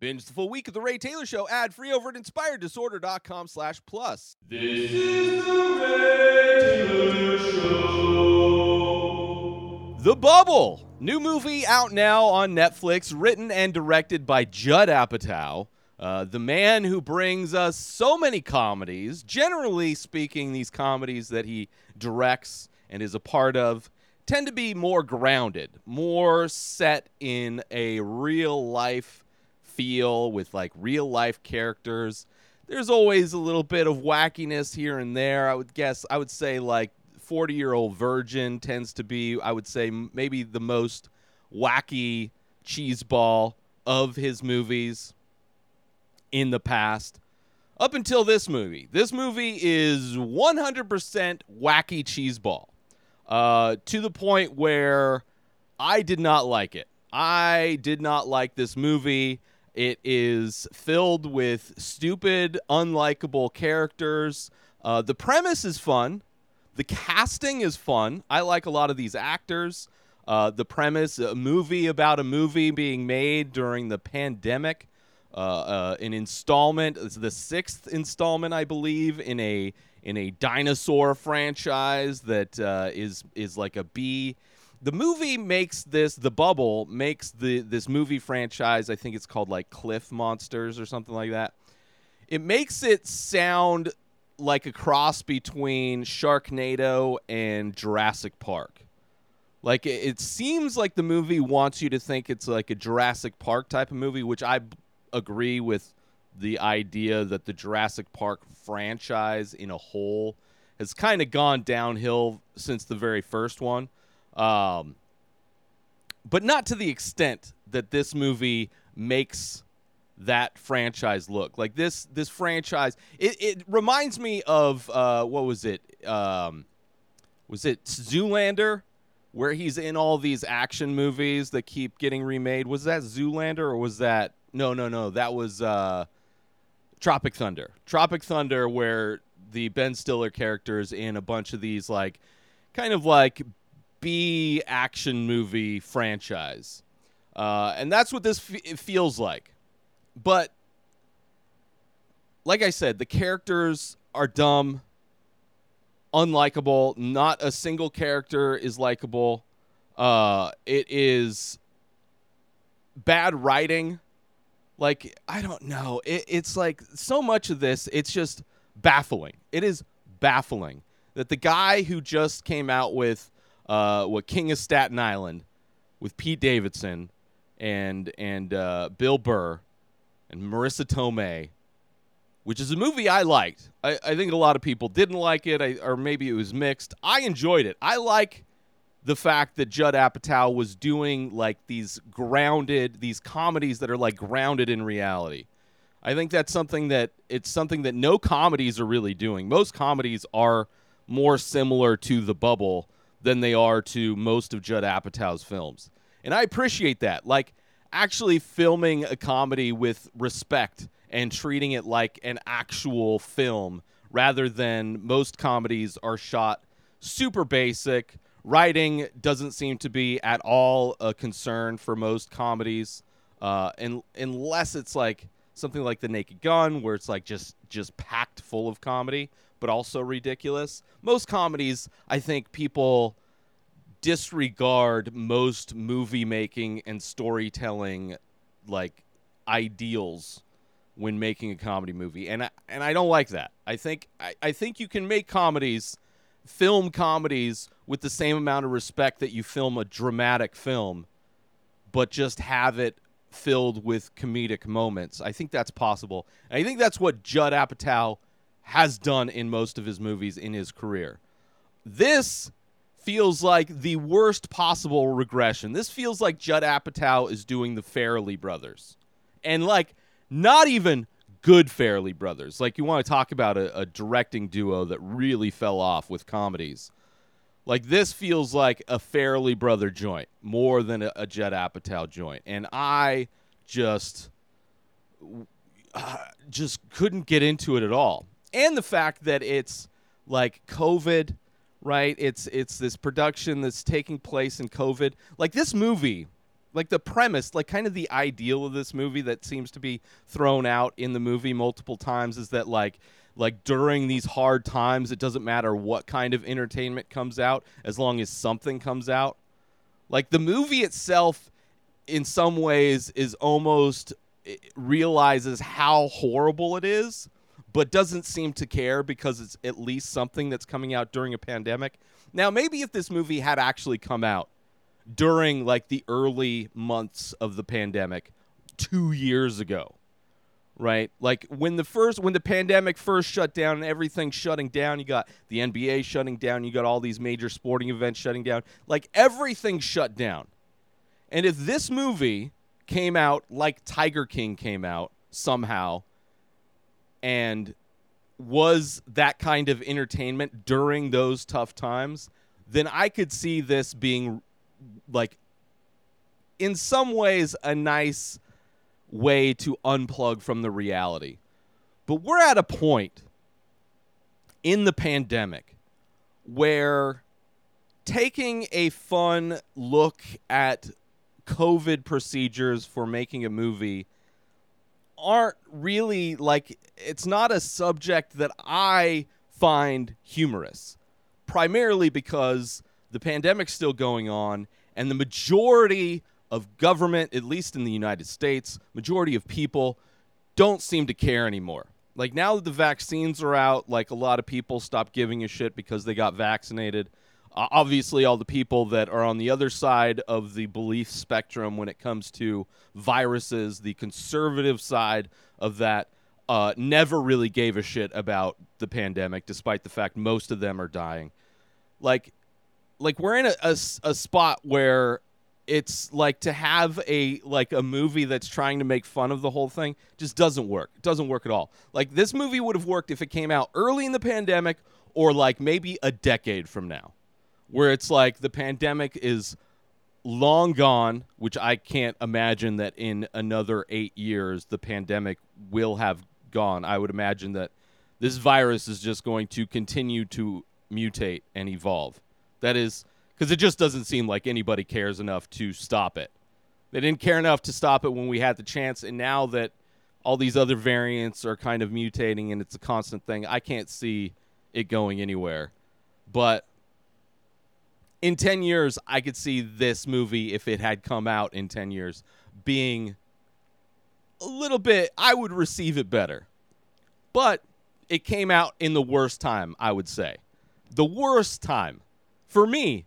Binge the full week of The Ray Taylor Show ad free over at inspireddisorder.com slash plus. This is the Ray Taylor Show. The Bubble, new movie out now on Netflix, written and directed by Judd Apatow, uh, the man who brings us so many comedies. Generally speaking, these comedies that he directs and is a part of tend to be more grounded, more set in a real life feel with like real life characters. There's always a little bit of wackiness here and there. I would guess, I would say like 40 year old virgin tends to be, I would say, maybe the most wacky cheeseball of his movies in the past. Up until this movie. This movie is 100% wacky cheeseball uh, to the point where I did not like it. I did not like this movie. It is filled with stupid, unlikable characters. Uh, the premise is fun. The casting is fun. I like a lot of these actors. Uh, the premise, a movie about a movie being made during the pandemic, uh, uh, an installment. It's the sixth installment, I believe, in a in a dinosaur franchise that uh, is is like a B the movie makes this the bubble makes the this movie franchise i think it's called like cliff monsters or something like that. It makes it sound like a cross between sharknado and jurassic park. Like it, it seems like the movie wants you to think it's like a jurassic park type of movie which i b- agree with the idea that the jurassic park franchise in a whole has kind of gone downhill since the very first one um, but not to the extent that this movie makes that franchise look. Like this this franchise it, it reminds me of uh, what was it? Um, was it zoolander? Where he's in all these action movies that keep getting remade. Was that zoolander or was that no no no that was uh, tropic thunder. Tropic thunder where the ben stiller character is in a bunch of these like kind of like B action movie franchise. Uh, and that's what this f- feels like. But like I said, the characters are dumb, unlikable. Not a single character is likable. Uh, it is bad writing. Like, I don't know. It, it's like so much of this, it's just baffling. It is baffling that the guy who just came out with uh, what King of Staten Island with Pete Davidson and and uh, Bill Burr and Marisa Tomei, which is a movie I liked. I, I think a lot of people didn't like it, I, or maybe it was mixed. I enjoyed it. I like the fact that Judd Apatow was doing like these grounded, these comedies that are like grounded in reality. I think that's something that it's something that no comedies are really doing. Most comedies are more similar to The Bubble than they are to most of Judd Apatow's films. And I appreciate that. Like actually filming a comedy with respect and treating it like an actual film rather than most comedies are shot super basic. Writing doesn't seem to be at all a concern for most comedies, uh, and unless it's like something like The Naked Gun, where it's like just just packed full of comedy, but also ridiculous. Most comedies, I think people disregard most movie making and storytelling like ideals when making a comedy movie and I, and I don't like that. I think I, I think you can make comedies film comedies with the same amount of respect that you film a dramatic film but just have it filled with comedic moments. I think that's possible. And I think that's what Judd Apatow has done in most of his movies in his career. This feels like the worst possible regression. This feels like Judd Apatow is doing the Farrelly brothers. And like not even good Farrelly brothers. Like you want to talk about a, a directing duo that really fell off with comedies. Like this feels like a Farrelly brother joint more than a, a Judd Apatow joint. And I just uh, just couldn't get into it at all. And the fact that it's like COVID right? It's it's this production that's taking place in COVID. Like this movie like the premise, like kind of the ideal of this movie that seems to be thrown out in the movie multiple times is that like like during these hard times, it doesn't matter what kind of entertainment comes out as long as something comes out. Like the movie itself, in some ways, is almost realizes how horrible it is, but doesn't seem to care because it's at least something that's coming out during a pandemic. Now, maybe if this movie had actually come out during like the early months of the pandemic two years ago, right? Like when the first when the pandemic first shut down and everything shutting down, you got the NBA shutting down, you got all these major sporting events shutting down. Like everything shut down. And if this movie came out like Tiger King came out somehow and was that kind of entertainment during those tough times, then I could see this being like in some ways a nice way to unplug from the reality. But we're at a point in the pandemic where taking a fun look at COVID procedures for making a movie aren't really like it's not a subject that I find humorous. Primarily because the pandemic's still going on and the majority of government, at least in the United States, majority of people don't seem to care anymore. Like now that the vaccines are out, like a lot of people stop giving a shit because they got vaccinated. Uh, obviously, all the people that are on the other side of the belief spectrum when it comes to viruses, the conservative side of that, uh, never really gave a shit about the pandemic, despite the fact most of them are dying. Like, like we're in a, a, a spot where it's like to have a like a movie that's trying to make fun of the whole thing just doesn't work. It doesn't work at all. Like this movie would have worked if it came out early in the pandemic or like maybe a decade from now. Where it's like the pandemic is long gone, which I can't imagine that in another 8 years the pandemic will have gone. I would imagine that this virus is just going to continue to mutate and evolve. That is because it just doesn't seem like anybody cares enough to stop it. They didn't care enough to stop it when we had the chance, and now that all these other variants are kind of mutating and it's a constant thing, I can't see it going anywhere. But in 10 years, I could see this movie, if it had come out in 10 years, being a little bit, I would receive it better. But it came out in the worst time, I would say. The worst time. For me,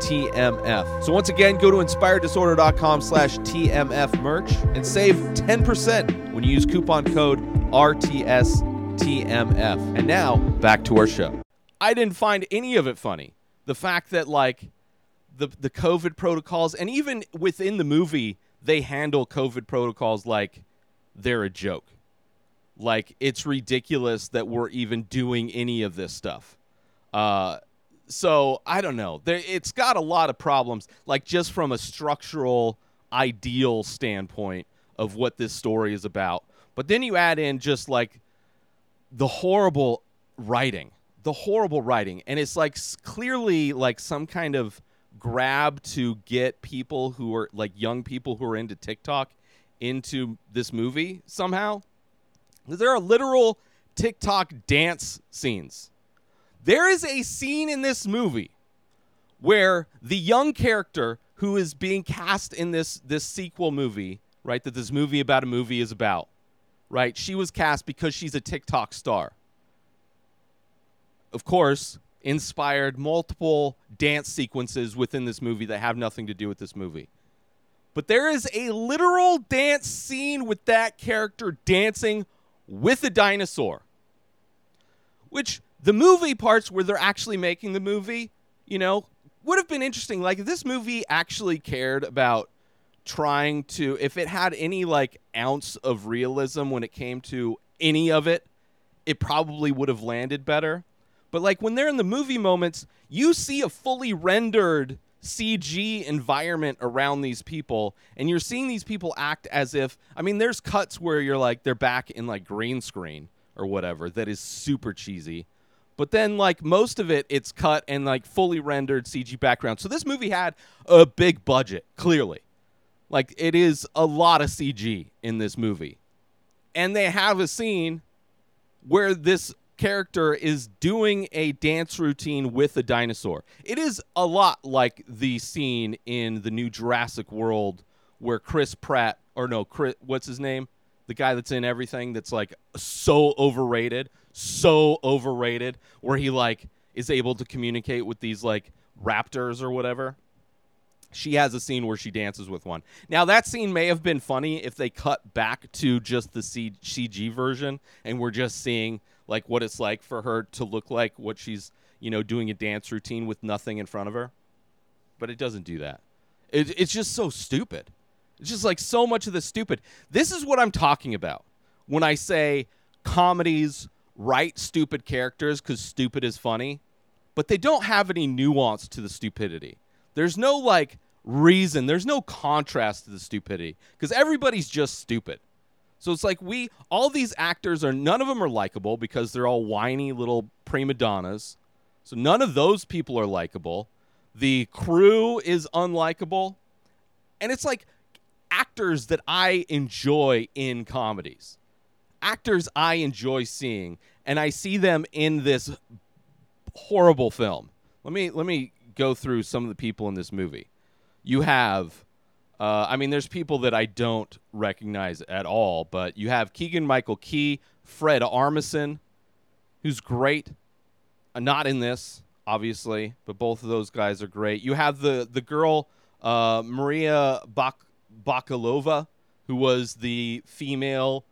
TMF. So once again, go to inspireddisorder.com slash TMF merch and save 10% when you use coupon code RTS TMF. And now, back to our show. I didn't find any of it funny. The fact that, like, the, the COVID protocols, and even within the movie, they handle COVID protocols like they're a joke. Like, it's ridiculous that we're even doing any of this stuff. Uh, so I don't know. There, it's got a lot of problems, like just from a structural, ideal standpoint of what this story is about. But then you add in just like the horrible writing, the horrible writing, and it's like clearly like some kind of grab to get people who are like young people who are into TikTok into this movie somehow. There are literal TikTok dance scenes. There is a scene in this movie where the young character who is being cast in this this sequel movie, right, that this movie about a movie is about, right? She was cast because she's a TikTok star. Of course, inspired multiple dance sequences within this movie that have nothing to do with this movie. But there is a literal dance scene with that character dancing with a dinosaur. Which the movie parts where they're actually making the movie, you know, would have been interesting. Like if this movie actually cared about trying to if it had any like ounce of realism when it came to any of it, it probably would have landed better. But like when they're in the movie moments, you see a fully rendered CG environment around these people, and you're seeing these people act as if I mean, there's cuts where you're like they're back in like green screen or whatever that is super cheesy. But then like most of it it's cut and like fully rendered CG background. So this movie had a big budget, clearly. Like it is a lot of CG in this movie. And they have a scene where this character is doing a dance routine with a dinosaur. It is a lot like the scene in the new Jurassic World where Chris Pratt or no, Chris, what's his name? The guy that's in everything that's like so overrated, so overrated where he like is able to communicate with these like raptors or whatever. She has a scene where she dances with one. Now that scene may have been funny if they cut back to just the CG version and we're just seeing like what it's like for her to look like what she's you know doing a dance routine with nothing in front of her. But it doesn't do that. It, it's just so stupid. It's just like so much of the stupid. This is what I'm talking about when I say comedies write stupid characters because stupid is funny, but they don't have any nuance to the stupidity. There's no like reason, there's no contrast to the stupidity because everybody's just stupid. So it's like we, all these actors are, none of them are likable because they're all whiny little prima donnas. So none of those people are likable. The crew is unlikable. And it's like actors that I enjoy in comedies. Actors I enjoy seeing and I see them in this horrible film. Let me let me go through some of the people in this movie. You have uh, I mean, there's people that I don't recognize at all, but you have Keegan Michael Key, Fred Armisen, who's great. Uh, not in this, obviously, but both of those guys are great. You have the the girl uh, Maria Bak- Bakalova, who was the female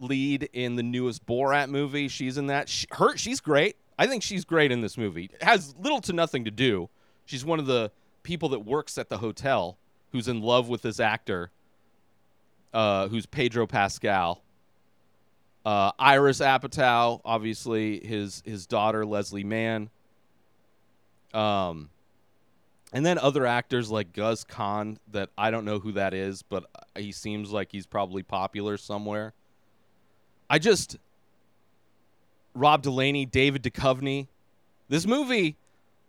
lead in the newest Borat movie. She's in that. She, her, she's great. I think she's great in this movie. Has little to nothing to do. She's one of the people that works at the hotel who's in love with this actor, uh, who's Pedro Pascal. Uh, Iris Apatow, obviously his his daughter Leslie Mann. Um, and then other actors like Guz Khan that I don't know who that is, but he seems like he's probably popular somewhere. I just Rob Delaney, David Duchovny. This movie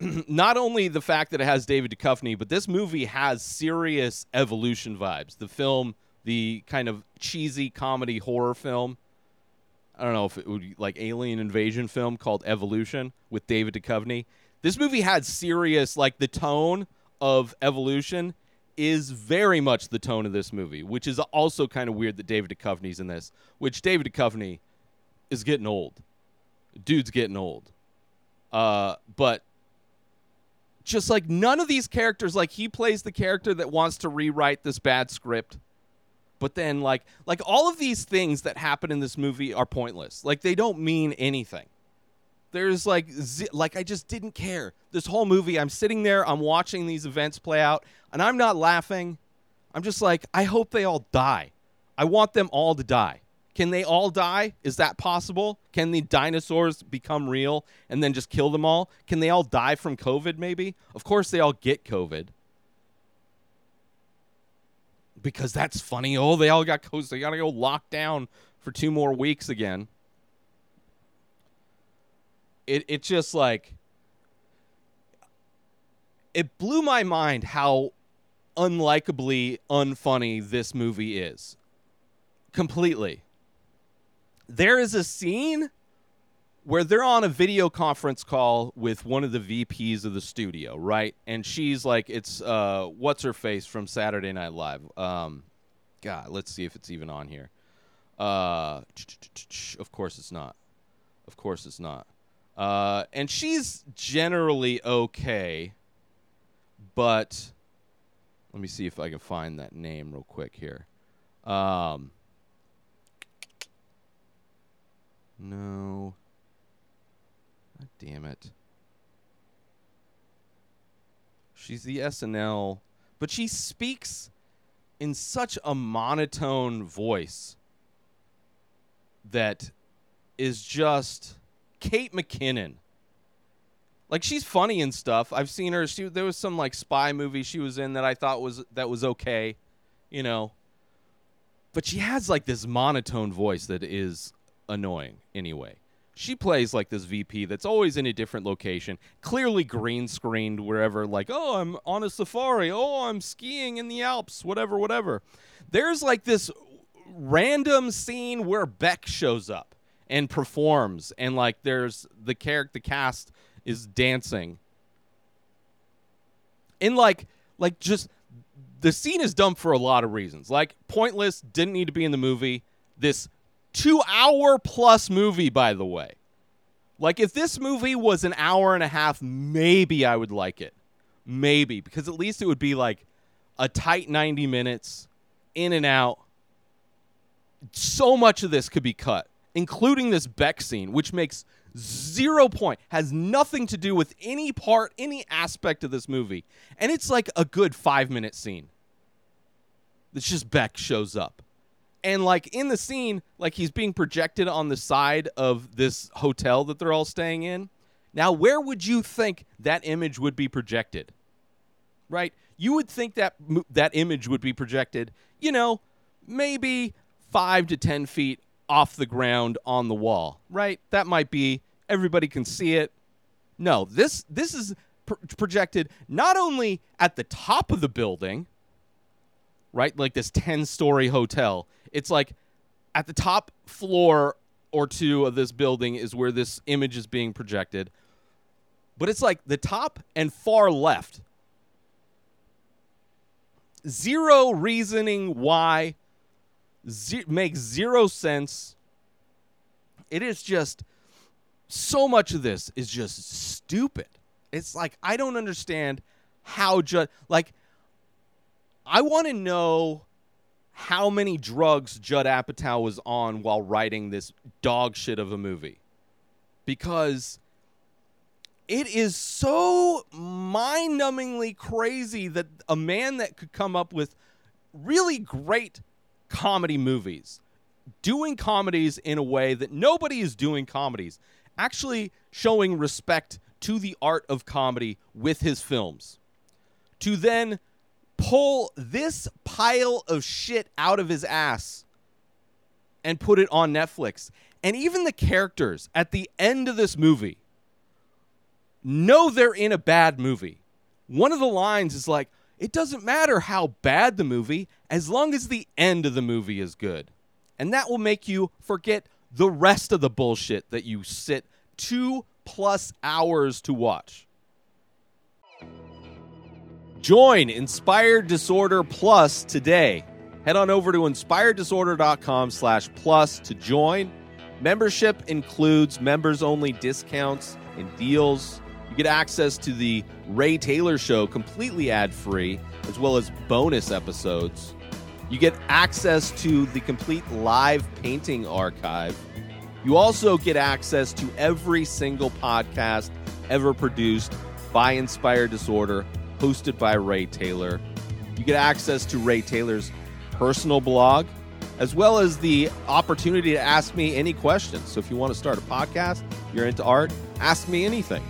not only the fact that it has David Duchovny, but this movie has serious evolution vibes. The film, the kind of cheesy comedy horror film. I don't know if it would be like alien invasion film called Evolution with David Duchovny. This movie had serious, like the tone of Evolution is very much the tone of this movie, which is also kind of weird that David Duchovny's in this. Which David Duchovny is getting old. Dude's getting old. Uh, but just like none of these characters like he plays the character that wants to rewrite this bad script but then like like all of these things that happen in this movie are pointless like they don't mean anything there's like like i just didn't care this whole movie i'm sitting there i'm watching these events play out and i'm not laughing i'm just like i hope they all die i want them all to die can they all die? Is that possible? Can the dinosaurs become real and then just kill them all? Can they all die from COVID, maybe? Of course, they all get COVID. Because that's funny. Oh, they all got COVID. They got to go locked down for two more weeks again. It, it just like, it blew my mind how unlikably unfunny this movie is. Completely there is a scene where they're on a video conference call with one of the VPs of the studio, right? And she's like, it's uh, what's her face from Saturday Night Live. Um, God, let's see if it's even on here. Uh, of course it's not. Of course it's not. Uh, and she's generally okay, but let me see if I can find that name real quick here. Um, no. God damn it. She's the SNL, but she speaks in such a monotone voice that is just Kate McKinnon. Like she's funny and stuff. I've seen her. She there was some like spy movie she was in that I thought was that was okay, you know. But she has like this monotone voice that is annoying anyway. She plays like this VP that's always in a different location, clearly green screened wherever, like, oh, I'm on a safari. Oh, I'm skiing in the Alps, whatever, whatever. There's like this random scene where Beck shows up and performs, and like there's the character, the cast is dancing. And like, like just the scene is dumb for a lot of reasons. Like pointless, didn't need to be in the movie. This two hour plus movie, by the way. Like, if this movie was an hour and a half, maybe I would like it. Maybe, because at least it would be like a tight 90 minutes, in and out. So much of this could be cut, including this Beck scene, which makes zero point, has nothing to do with any part, any aspect of this movie. And it's like a good five minute scene. It's just Beck shows up and like in the scene like he's being projected on the side of this hotel that they're all staying in now where would you think that image would be projected right you would think that that image would be projected you know maybe 5 to 10 feet off the ground on the wall right that might be everybody can see it no this this is pr- projected not only at the top of the building right like this 10 story hotel it's like at the top floor or two of this building is where this image is being projected. But it's like the top and far left. Zero reasoning why. Ze- makes zero sense. It is just so much of this is just stupid. It's like I don't understand how just like I want to know how many drugs Judd Apatow was on while writing this dog shit of a movie. Because it is so mind numbingly crazy that a man that could come up with really great comedy movies, doing comedies in a way that nobody is doing comedies, actually showing respect to the art of comedy with his films, to then pull this pile of shit out of his ass and put it on Netflix. And even the characters at the end of this movie know they're in a bad movie. One of the lines is like, it doesn't matter how bad the movie, as long as the end of the movie is good. And that will make you forget the rest of the bullshit that you sit two plus hours to watch. Join Inspired Disorder Plus today. Head on over to inspireddisorder.com slash plus to join. Membership includes members only discounts and deals. Get access to the Ray Taylor Show completely ad free, as well as bonus episodes. You get access to the complete live painting archive. You also get access to every single podcast ever produced by Inspired Disorder hosted by Ray Taylor. You get access to Ray Taylor's personal blog, as well as the opportunity to ask me any questions. So if you want to start a podcast, you're into art, ask me anything.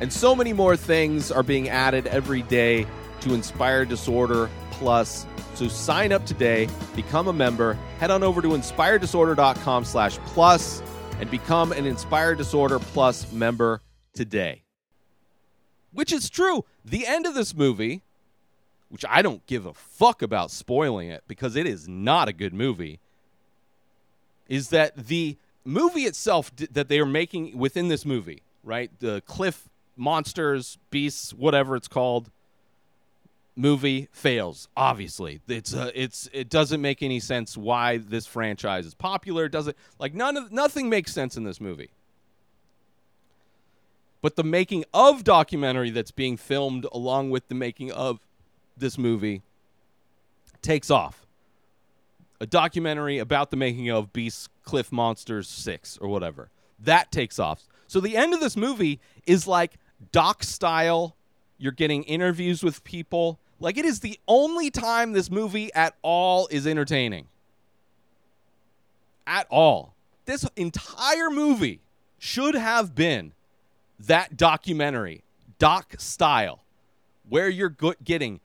And so many more things are being added every day to Inspire Disorder Plus. So sign up today, become a member, head on over to inspireddisorder.com slash plus and become an Inspired Disorder Plus member today which is true. The end of this movie, which I don't give a fuck about spoiling it because it is not a good movie, is that the movie itself that they are making within this movie, right? The Cliff Monsters, Beasts, whatever it's called, movie fails. Obviously, it's uh, it's it doesn't make any sense why this franchise is popular. It doesn't like none of nothing makes sense in this movie but the making of documentary that's being filmed along with the making of this movie takes off. A documentary about the making of Beast Cliff Monsters 6 or whatever. That takes off. So the end of this movie is like doc style. You're getting interviews with people. Like it is the only time this movie at all is entertaining. At all. This entire movie should have been that documentary, doc style, where you're getting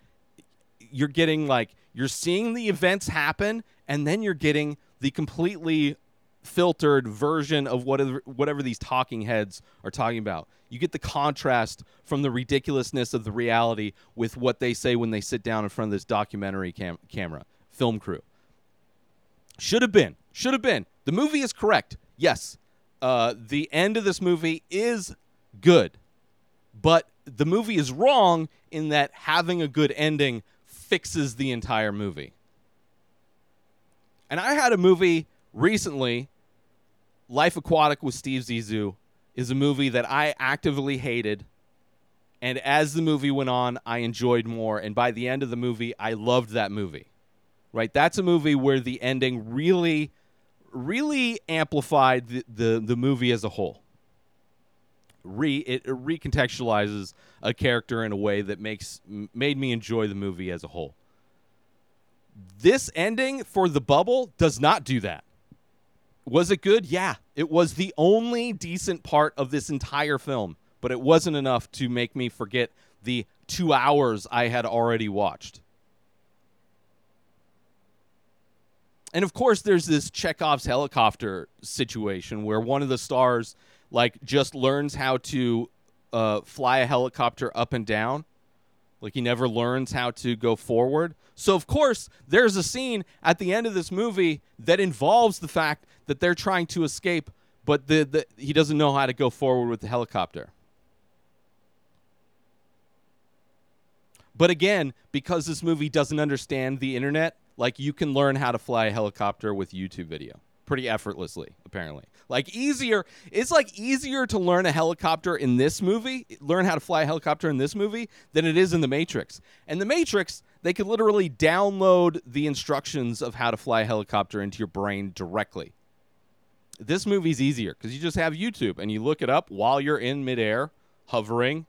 you're getting like you're seeing the events happen and then you're getting the completely filtered version of whatever whatever these talking heads are talking about. You get the contrast from the ridiculousness of the reality with what they say when they sit down in front of this documentary cam- camera film crew. Should have been. Should have been. The movie is correct. Yes. Uh, the end of this movie is good. But the movie is wrong in that having a good ending fixes the entire movie. And I had a movie recently, Life Aquatic with Steve Zissou, is a movie that I actively hated. And as the movie went on, I enjoyed more. And by the end of the movie, I loved that movie. Right? That's a movie where the ending really, really amplified the, the, the movie as a whole. Re, it recontextualizes a character in a way that makes made me enjoy the movie as a whole. This ending for the bubble does not do that. Was it good? Yeah. It was the only decent part of this entire film, but it wasn't enough to make me forget the two hours I had already watched. And of course, there's this Chekhov's helicopter situation where one of the stars, like, just learns how to uh, fly a helicopter up and down. Like, he never learns how to go forward. So, of course, there's a scene at the end of this movie that involves the fact that they're trying to escape, but the, the, he doesn't know how to go forward with the helicopter. But again, because this movie doesn't understand the internet, like you can learn how to fly a helicopter with YouTube video pretty effortlessly, apparently. Like easier, it's like easier to learn a helicopter in this movie, learn how to fly a helicopter in this movie than it is in the Matrix. And the Matrix, they could literally download the instructions of how to fly a helicopter into your brain directly. This movie's easier because you just have YouTube and you look it up while you're in midair, hovering,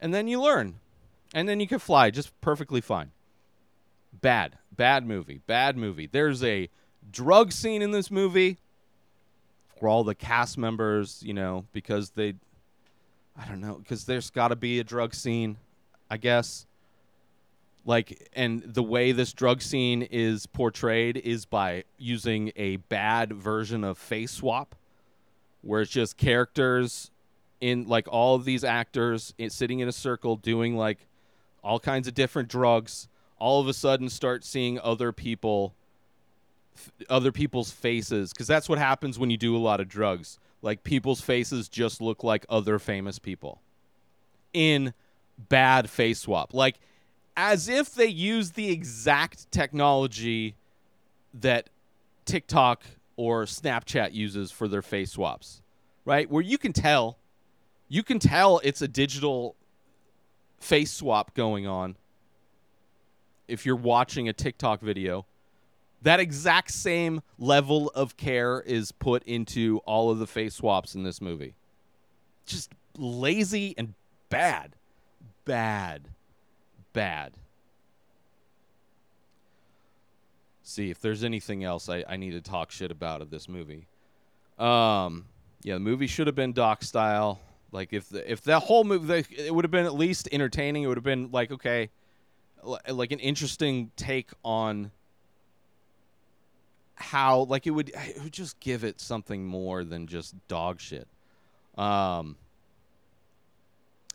and then you learn. And then you can fly just perfectly fine. Bad, bad movie, bad movie. There's a drug scene in this movie where all the cast members, you know, because they, I don't know, because there's got to be a drug scene, I guess. Like, and the way this drug scene is portrayed is by using a bad version of face swap, where it's just characters in like all of these actors in, sitting in a circle doing like all kinds of different drugs. All of a sudden, start seeing other people other people's faces because that's what happens when you do a lot of drugs. Like people's faces just look like other famous people in bad face swap. Like as if they use the exact technology that TikTok or Snapchat uses for their face swaps. Right? Where you can tell you can tell it's a digital face swap going on if you're watching a TikTok video that exact same level of care is put into all of the face swaps in this movie. Just lazy and bad. Bad. Bad. See if there's anything else I, I need to talk shit about of this movie. Um, yeah, the movie should have been doc style. Like if the, if that whole movie, it would have been at least entertaining. It would have been like okay, like an interesting take on how like it would it would just give it something more than just dog shit. Um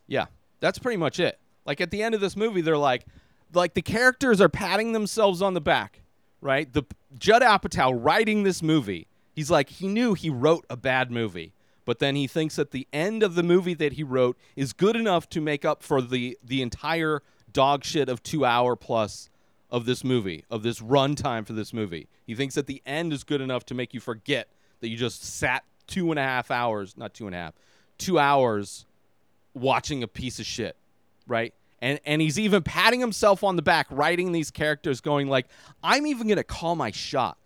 Yeah, that's pretty much it. Like at the end of this movie they're like like the characters are patting themselves on the back, right? The Judd Apatow writing this movie. He's like he knew he wrote a bad movie, but then he thinks that the end of the movie that he wrote is good enough to make up for the the entire dog shit of 2 hour plus of this movie, of this runtime for this movie. He thinks that the end is good enough to make you forget that you just sat two and a half hours, not two and a half, two hours watching a piece of shit, right? And and he's even patting himself on the back, writing these characters, going like, "I'm even gonna call my shot.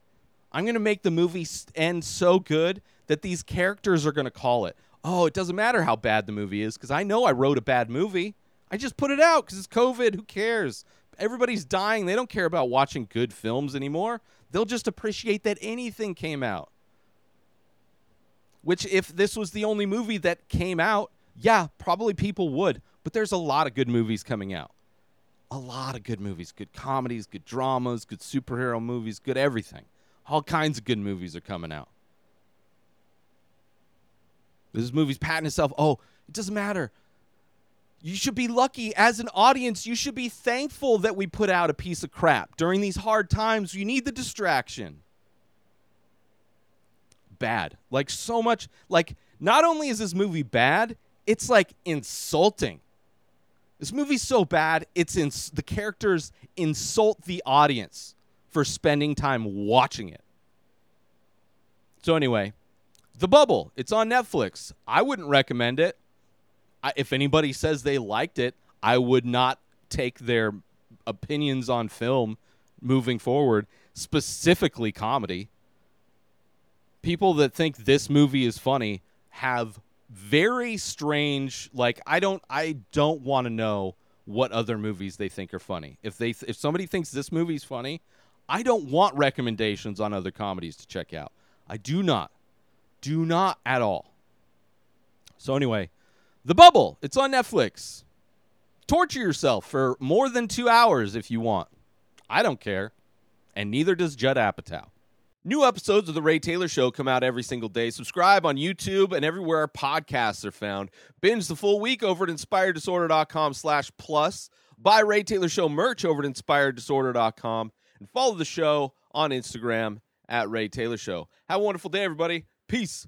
I'm gonna make the movie end so good that these characters are gonna call it. Oh, it doesn't matter how bad the movie is because I know I wrote a bad movie. I just put it out because it's COVID. Who cares? Everybody's dying. They don't care about watching good films anymore. They'll just appreciate that anything came out. Which, if this was the only movie that came out, yeah, probably people would. But there's a lot of good movies coming out. A lot of good movies, good comedies, good dramas, good superhero movies, good everything. All kinds of good movies are coming out. This movie's patting itself. Oh, it doesn't matter. You should be lucky as an audience. You should be thankful that we put out a piece of crap. During these hard times, you need the distraction. Bad. Like, so much. Like, not only is this movie bad, it's like insulting. This movie's so bad, it's in the characters insult the audience for spending time watching it. So anyway, The Bubble, it's on Netflix. I wouldn't recommend it. I, if anybody says they liked it, I would not take their opinions on film moving forward, specifically comedy. People that think this movie is funny have very strange like I don't I don't want to know what other movies they think are funny. If they if somebody thinks this movie's funny, I don't want recommendations on other comedies to check out. I do not. Do not at all. So anyway, The Bubble, it's on Netflix. Torture yourself for more than 2 hours if you want. I don't care. And neither does Judd Apatow. New episodes of The Ray Taylor Show come out every single day. Subscribe on YouTube and everywhere our podcasts are found. Binge the full week over at inspireddisorder.com slash plus. Buy Ray Taylor Show merch over at inspireddisorder.com. And follow the show on Instagram at Ray Taylor Show. Have a wonderful day, everybody. Peace